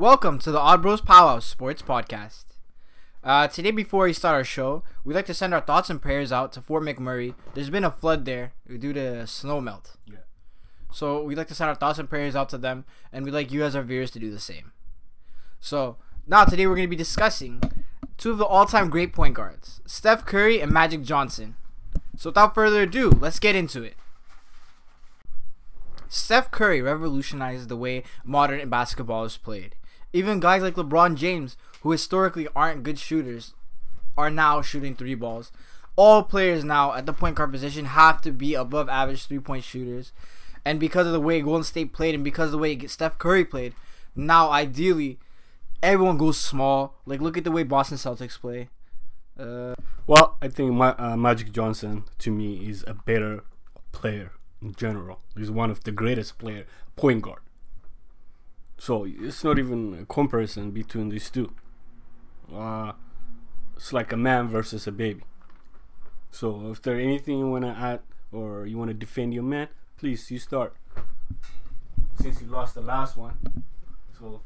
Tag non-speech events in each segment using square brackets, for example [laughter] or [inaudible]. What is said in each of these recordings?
Welcome to the Odd Bros Powwow Sports Podcast. Uh, today, before we start our show, we'd like to send our thoughts and prayers out to Fort McMurray. There's been a flood there due to snow melt. Yeah. So we'd like to send our thoughts and prayers out to them, and we'd like you as our viewers to do the same. So now today we're going to be discussing two of the all-time great point guards, Steph Curry and Magic Johnson. So without further ado, let's get into it. Steph Curry revolutionized the way modern basketball is played. Even guys like LeBron James, who historically aren't good shooters, are now shooting three balls. All players now at the point guard position have to be above average three point shooters. And because of the way Golden State played and because of the way Steph Curry played, now ideally everyone goes small. Like look at the way Boston Celtics play. Uh, Well, I think uh, Magic Johnson to me is a better player in general. He's one of the greatest player point guard. So it's not even a comparison between these two. Uh, it's like a man versus a baby. So if there's anything you wanna add or you wanna defend your man, please you start. Since you lost the last one, so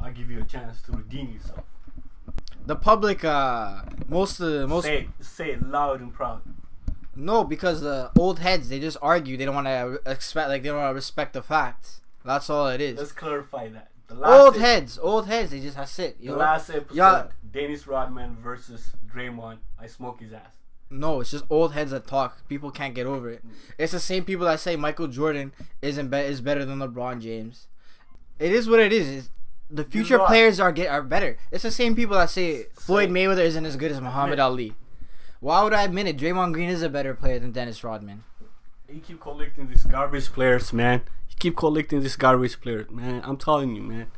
I'll give you a chance to redeem yourself. the public, uh, most of the most say say it loud and proud. no because the old heads they just argue. They don't want to expect like they don't want to respect the facts. That's all it is. Let's clarify that. The old ep- heads, old heads. They just that's it. You The know? last episode, Yeah. Dennis Rodman versus Draymond. I smoke his ass. No, it's just old heads that talk. People can't get over it. It's the same people that say Michael Jordan isn't be- is better than LeBron James. It is what it is. It's, the future players are get are better. It's the same people that say Floyd Mayweather isn't as good as Muhammad Ali. Why would I admit it? Draymond Green is a better player than Dennis Rodman. You keep collecting these garbage players, man. He keep collecting these garbage players, man. I'm telling you, man.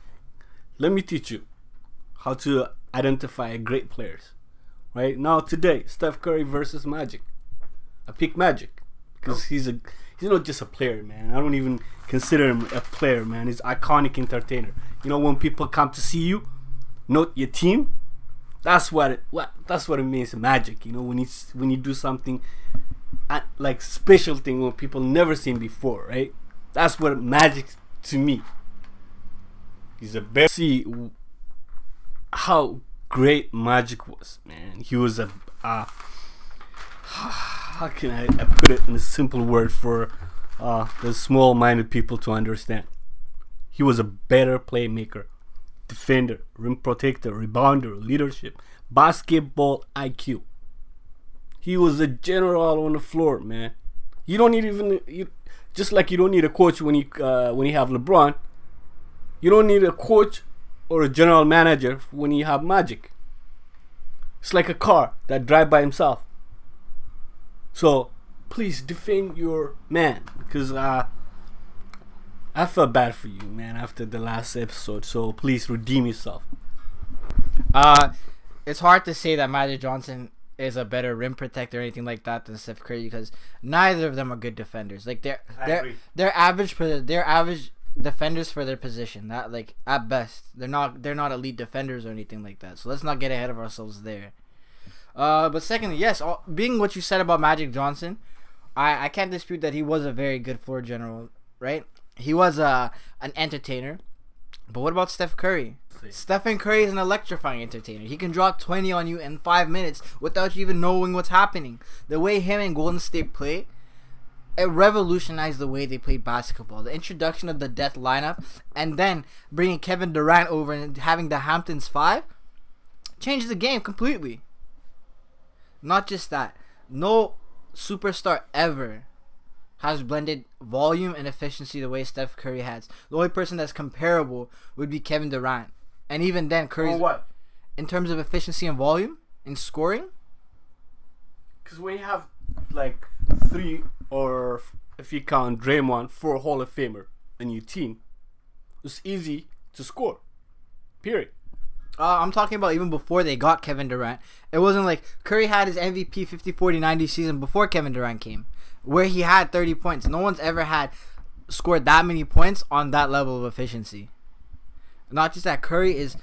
Let me teach you how to identify great players. Right now, today, Steph Curry versus Magic. I pick Magic because he's a he's not just a player, man. I don't even consider him a player, man. He's iconic entertainer. You know, when people come to see you, not your team, that's what it, what that's what it means magic. You know, when you when you do something like special thing when people never seen before, right? That's what magic to me. He's a best. See how great magic was, man. He was a. Uh, how can I, I put it in a simple word for uh, the small-minded people to understand? He was a better playmaker, defender, rim protector, rebounder, leadership, basketball IQ. He was a general on the floor, man. You don't need even you, just like you don't need a coach when you uh, when you have LeBron. You don't need a coach or a general manager when you have Magic. It's like a car that drive by himself. So please defend your man because uh, I felt bad for you, man, after the last episode. So please redeem yourself. Uh, it's hard to say that Magic Johnson is a better rim protector or anything like that than Steph Curry because neither of them are good defenders. Like they're they're they're average for they're average defenders for their position. That like at best they're not they're not elite defenders or anything like that. So let's not get ahead of ourselves there. Uh, but secondly, yes, all, being what you said about Magic Johnson, I I can't dispute that he was a very good floor general. Right, he was uh, an entertainer. But what about Steph Curry? Stephen Curry is an electrifying entertainer. He can drop 20 on you in 5 minutes without you even knowing what's happening. The way him and Golden State play, it revolutionized the way they played basketball. The introduction of the death lineup and then bringing Kevin Durant over and having the Hamptons 5 changed the game completely. Not just that. No superstar ever has blended volume and efficiency the way Steph Curry has. The only person that's comparable would be Kevin Durant. And even then, Curry's Or what? in terms of efficiency and volume in scoring, Because when you have like three or if you count Draymond, four Hall of Famer in your team, it's easy to score. Period. uh, I'm talking about even before they got Kevin Durant. It wasn't like Curry had his MVP 50 40 90 season before Kevin Durant came, where he had 30 points. No one's ever had scored that many points on that level of efficiency. Not just that, Curry is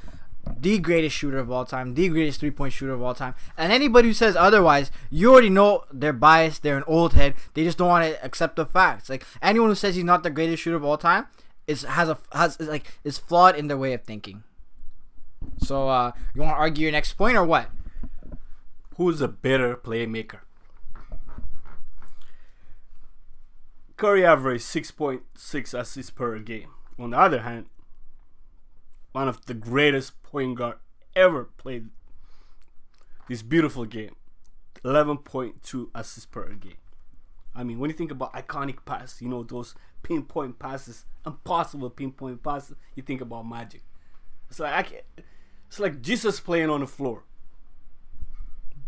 the greatest shooter of all time, the greatest three point shooter of all time. And anybody who says otherwise, you already know they're biased, they're an old head, they just don't want to accept the facts. Like anyone who says he's not the greatest shooter of all time is has a has is like is flawed in their way of thinking. So uh, you want to argue your next point or what? Who's a better playmaker? Curry averaged 6.6 assists per game. On the other hand, one of the greatest point guard ever played this beautiful game. 11.2 assists per game. I mean, when you think about iconic passes, you know, those pinpoint passes, impossible pinpoint passes, you think about Magic. It's like I can't, it's like Jesus playing on the floor.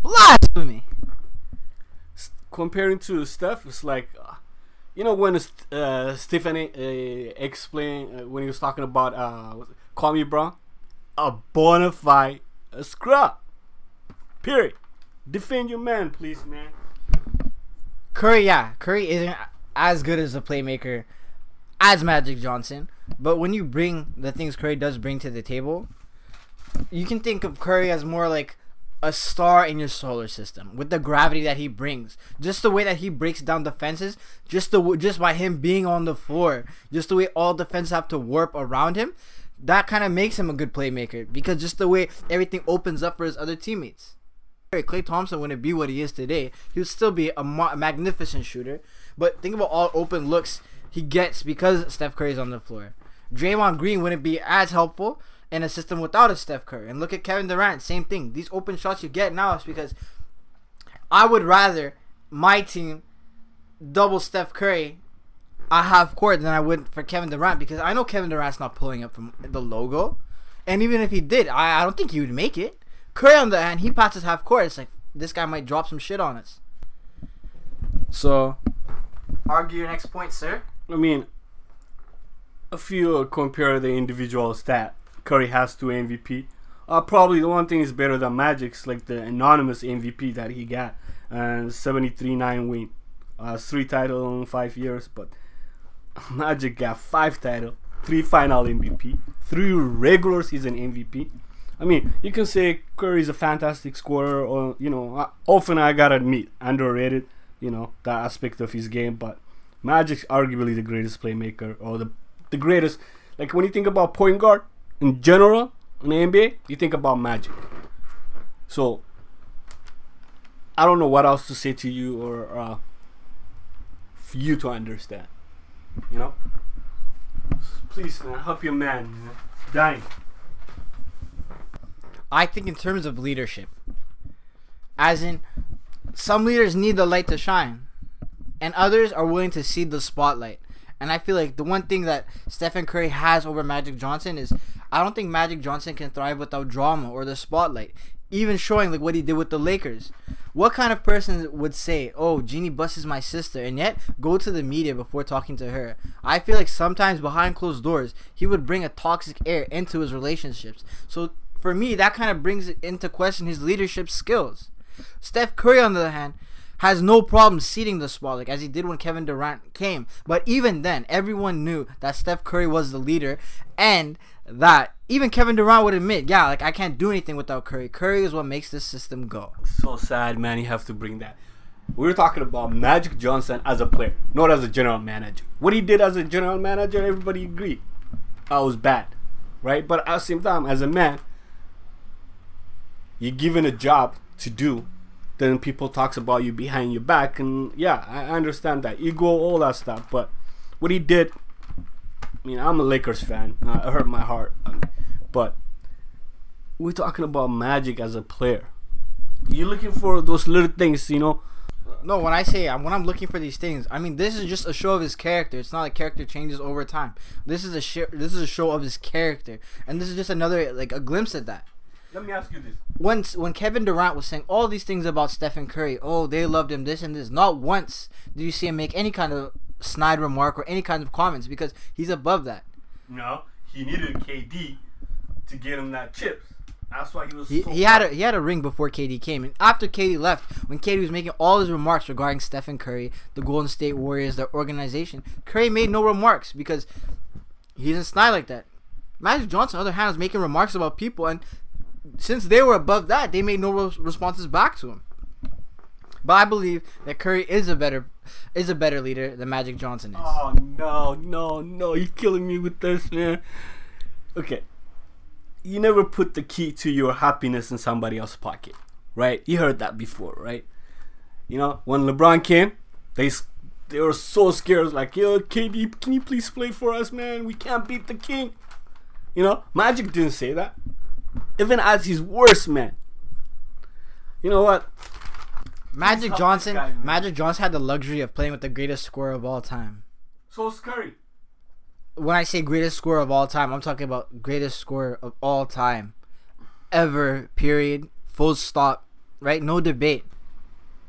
Blasphemy. Comparing to Steph, it's like, uh, you know, when uh, Stephen A. uh, explained uh, when he was talking about it Kwame Brown, a bona fide uh, scrub. Period. Defend your man, please, man. Curry, yeah, Curry isn't as good as a playmaker as Magic Johnson, but when you bring the things Curry does bring to the table, you can think of Curry as more like a star in your solar system with the gravity that he brings, just the way that he breaks down defenses, just the just by him being on the floor, just the way all defenses have to warp around him. That kind of makes him a good playmaker because just the way everything opens up for his other teammates. Klay Thompson wouldn't be what he is today. He would still be a ma- magnificent shooter. But think about all open looks he gets because Steph Curry's on the floor. Draymond Green wouldn't be as helpful in a system without a Steph Curry. And look at Kevin Durant, same thing. These open shots you get now is because I would rather my team double Steph Curry a half court than I would for Kevin Durant because I know Kevin Durant's not pulling up from the logo. And even if he did, I, I don't think he would make it. Curry on the hand, he passes half court. It's like this guy might drop some shit on us. So, argue your next point, sir. I mean, if you compare the individual stat, Curry has two MVP. Uh, probably the one thing is better than Magic's, like the anonymous MVP that he got, and 73-9 win, uh, three title in five years. But [laughs] Magic got five title, three final MVP, three regular season MVP. I mean, you can say Curry is a fantastic scorer, or you know, often I gotta admit underrated. You know that aspect of his game, but Magic's arguably the greatest playmaker or the the greatest. Like when you think about point guard in general in the NBA, you think about Magic. So I don't know what else to say to you or uh, for you to understand. You know, please, man, help your man. man. Dying. I think in terms of leadership, as in some leaders need the light to shine, and others are willing to see the spotlight. And I feel like the one thing that Stephen Curry has over Magic Johnson is I don't think Magic Johnson can thrive without drama or the spotlight. Even showing like what he did with the Lakers. What kind of person would say, "Oh, Jeanie Buss is my sister," and yet go to the media before talking to her? I feel like sometimes behind closed doors, he would bring a toxic air into his relationships. So for me, that kind of brings into question his leadership skills. Steph Curry, on the other hand, has no problem ceding the spotlight as he did when Kevin Durant came. But even then, everyone knew that Steph Curry was the leader and that even Kevin Durant would admit, yeah, like I can't do anything without Curry. Curry is what makes this system go. So sad, man. You have to bring that. We were talking about Magic Johnson as a player, not as a general manager. What he did as a general manager, everybody agreed. I was bad, right? But at the same time, as a man, you're given a job to do then people talks about you behind your back and yeah i understand that ego all that stuff but what he did i mean i'm a lakers fan it hurt my heart um, but we're talking about magic as a player you're looking for those little things you know No, when I say when I'm looking for these things, I mean this is just a show of his character. It's not like character changes over time. This is a sh- this is a show of his character, and this is just another like a glimpse at that. let me ask you this once when Kevin Durant was saying all these things about Stephen Curry, oh they loved him this and this, not once do you see him make any kind of snide remark or any kind of comments because he's above that. no he needed kd to get him that chips that's why he was He, so he had a he had a ring before KD came, and after KD left, when KD was making all his remarks regarding Stephen Curry, the Golden State Warriors, their organization, Curry made no remarks because he doesn't snide like that. Magic Johnson, on the other hand, was making remarks about people, and since they were above that, they made no responses back to him. But I believe that Curry is a better is a better leader than Magic Johnson is. Oh no, no, no! You're killing me with this, man. Okay, you never put the key to your happiness in somebody else's pocket, right? You heard that before, right? You know, when LeBron came, they they were so scared, like, yo, KD, can you please play for us, man? We can't beat the king. You know, Magic didn't say that. Even as his worst man. You know what? Magic Johnson. guy. Magic Johnson had the luxury of playing with the greatest scorer of all time. So scary. When I say greatest scorer of all time, I'm talking about greatest scorer of all time, ever. Period. Full stop. Right? No debate.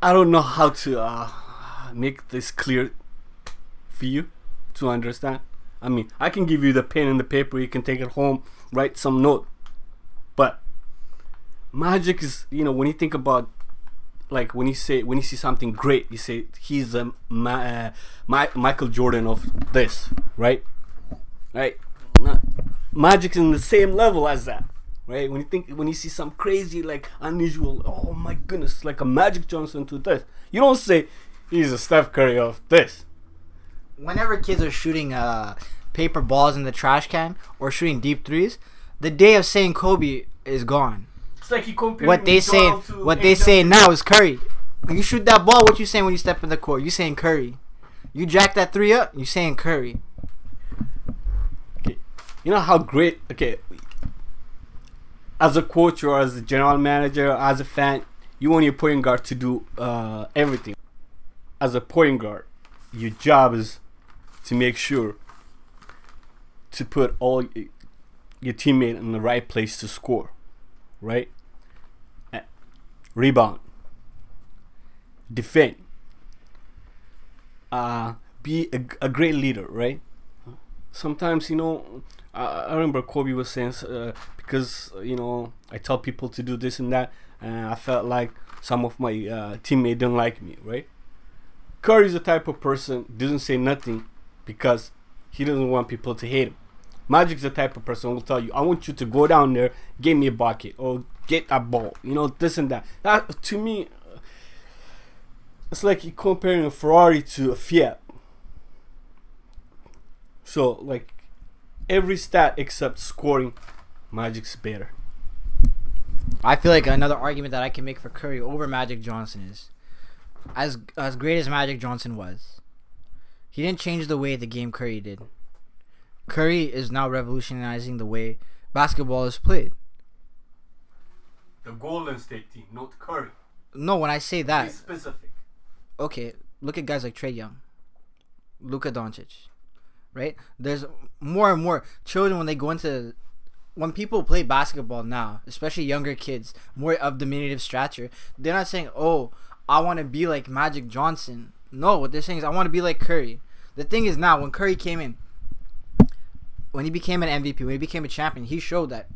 I don't know how to uh, make this clear for you to understand. I mean, I can give you the pen and the paper. You can take it home, write some note. But magic is, you know, when you think about, like, when you say when you see something great, you say he's a Ma- uh, Mi- Michael Jordan of this, right? Right? Ma- Magic's in the same level as that right? When you think, when you see some crazy, like unusual, oh my goodness, like a Magic Johnson to this, you don't say he's a Steph Curry of this. Whenever kids are shooting uh, paper balls in the trash can or shooting deep threes, the day of saying Kobe is gone. It's like he compared What they say, what they say now is Curry. When you shoot that ball, what you saying when you step in the court? You saying Curry. You jack that three up, you saying Curry. You know how great, okay, as a coach or as a general manager, as a fan, you want your point guard to do uh, everything. As a point guard, your job is to make sure to put all your teammate in the right place to score, right? Rebound, defend, uh, be a, a great leader, right? Sometimes you know, I, I remember Kobe was saying uh, because you know I tell people to do this and that, and I felt like some of my uh, teammates don't like me, right? Curry's the type of person doesn't say nothing because he doesn't want people to hate him. Magic's the type of person will tell you, "I want you to go down there, get me a bucket, or get a ball," you know, this and that. That to me, uh, it's like comparing a Ferrari to a Fiat. So like every stat except scoring, Magic's better. I feel like another argument that I can make for Curry over Magic Johnson is, as as great as Magic Johnson was, he didn't change the way the game Curry did. Curry is now revolutionizing the way basketball is played. The Golden State team, not Curry. No, when I say that, specific. okay, look at guys like Trae Young, Luka Doncic, right? There's more and more children when they go into when people play basketball now, especially younger kids, more of diminutive stature, they're not saying, "Oh, I want to be like Magic Johnson." No, what they're saying is, "I want to be like Curry." The thing is now, when Curry came in, when he became an MVP, when he became a champion, he showed that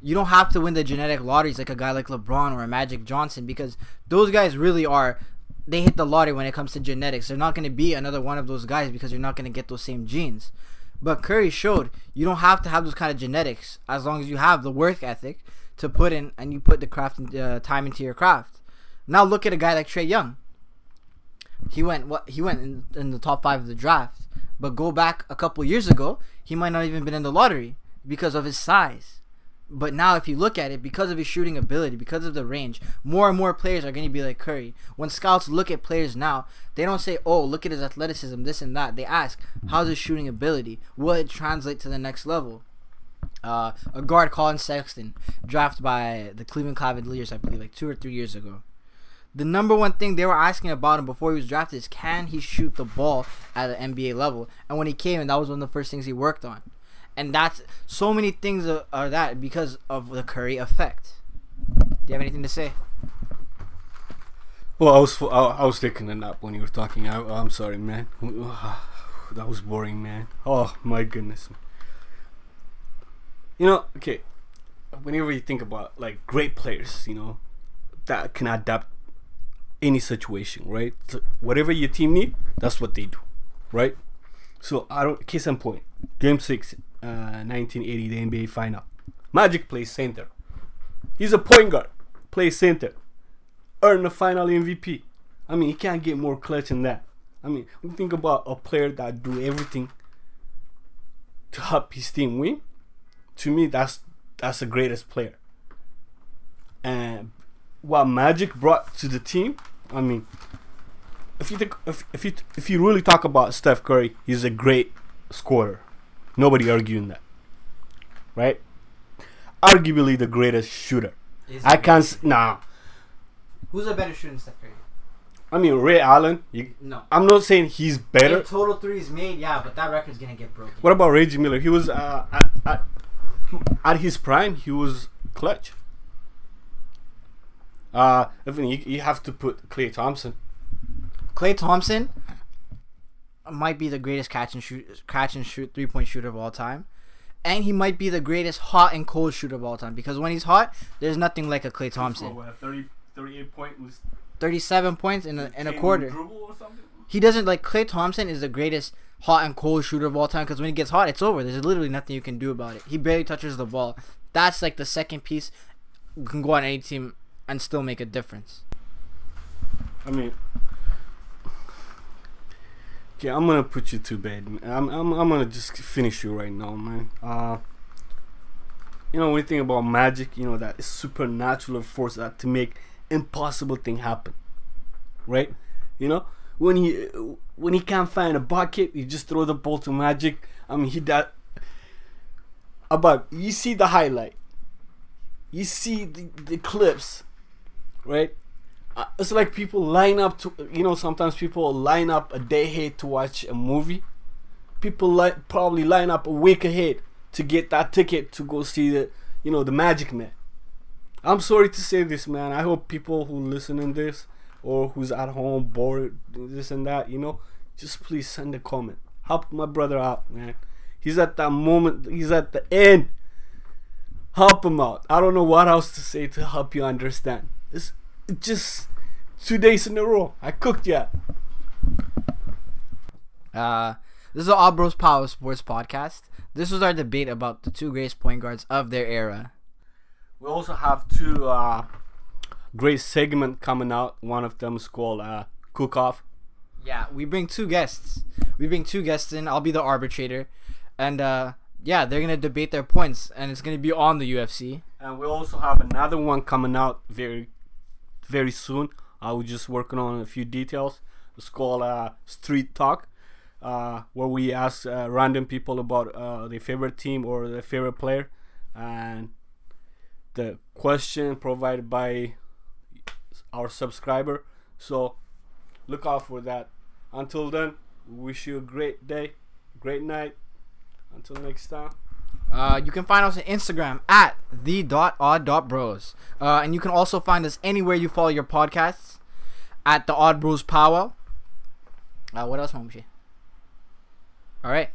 you don't have to win the genetic lotteries like a guy like LeBron or a Magic Johnson because those guys really are they hit the lottery when it comes to genetics. They're not going to be another one of those guys because you're not going to get those same genes. But Curry showed you don't have to have those kind of genetics as long as you have the work ethic to put in and you put the craft and uh, time into your craft. Now look at a guy like Trae Young. He went what he went in, in the top five of the draft, but go back a couple years ago, he might not even been in the lottery because of his size. But now, if you look at it, because of his shooting ability, because of the range, more and more players are going to be like Curry. When scouts look at players now, they don't say, "Oh, look at his athleticism, this and that." They ask, "How's his shooting ability? Will it translate to the next level?" Uh, a guard, Collin Sexton, drafted by the Cleveland Cavaliers, I believe, like two or three years ago. The number one thing they were asking about him before he was drafted is, can he shoot the ball at an NBA level? And when he came in, that was one of the first things he worked on and that's so many things are, that because of the Curry effect. Do you have anything to say? Well, I was I, I was taking a nap when you were talking. I, I'm sorry, man. [sighs] That was boring, man. Oh my goodness. You know, okay. Whenever you think about like great players, you know, that can adapt any situation, right? So whatever your team need, that's what they do, right? So I don't. Case in point, Game Six, uh, 1980, the NBA Final. Magic plays center. He's a point guard, plays center, earn the Final MVP. I mean, he can't get more clutch than that. I mean, think about a player that do everything to help his team win. To me, that's that's the greatest player. And what Magic brought to the team, I mean, if you think if if you if you really talk about Steph Curry, he's a great scorer. Nobody arguing that, right? Arguably the greatest shooter. Is I can't. s- Nah, Who's a better shooter than Steph Curry? I mean Ray Allen. You, No. I'm not saying he's better. If total threes made, yeah, but that record's gonna get broken. What about Reggie Miller? He was uh, at, at at his prime. He was clutch. Uh, I mean, you, you have to put Klay Thompson. Klay Thompson might be the greatest catch and shoot, catch and shoot three point shooter of all time, and he might be the greatest hot and cold shooter of all time. Because when he's hot, there's nothing like a Klay Thompson. 30, 38 points Thirty-seven points in a in a quarter. or. He doesn't like Klay Thompson is the greatest hot and cold shooter of all time. Because when he gets hot, it's over. There's literally nothing you can do about it. He barely touches the ball. That's like the second piece. You can go on any team and still make a difference. I mean, okay, I'm gonna put you to bed. I'm I'm I'm gonna just finish you right now, man. Uh, you know, when you think about magic, you know that supernatural force that to make impossible thing happen, right? You know, when he when he can't find a bucket, he just throw the ball to magic. I mean, he that. About you see the highlight, you see the, the clips, right? It's like people line up to you know sometimes people line up a day ahead to watch a movie. People like probably line up a week ahead to get that ticket to go see the you know the magic man. I'm sorry to say this man. I hope people who listen in this or who's at home bored this and that you know just please send a comment. Help my brother out man. He's at that moment he's at the end. Help him out. I don't know what else to say to help you understand. It's just two days in a row. I cooked yet. Uh, this is the All Bros Power Sports Podcast. This was our debate about the two greatest point guards of their era. We also have two uh, great segment coming out. One of them is called uh, Cook Off. Yeah, we bring two guests. We bring two guests in. I'll be the arbitrator, and uh, yeah, they're gonna debate their points, and it's gonna be on the UFC. And we also have another one coming out very, very soon. I was just working on a few details. It's called uh, Street Talk, uh, where we ask uh, random people about uh, their favorite team or their favorite player, and the question provided by our subscriber. So look out for that. Until then, wish you a great day, great night. Until next time. Uh, you can find us on Instagram at the odd. Uh, and you can also find us anywhere you follow your podcasts at the Odd Bros Power. Uh, what else, Momshi? All right.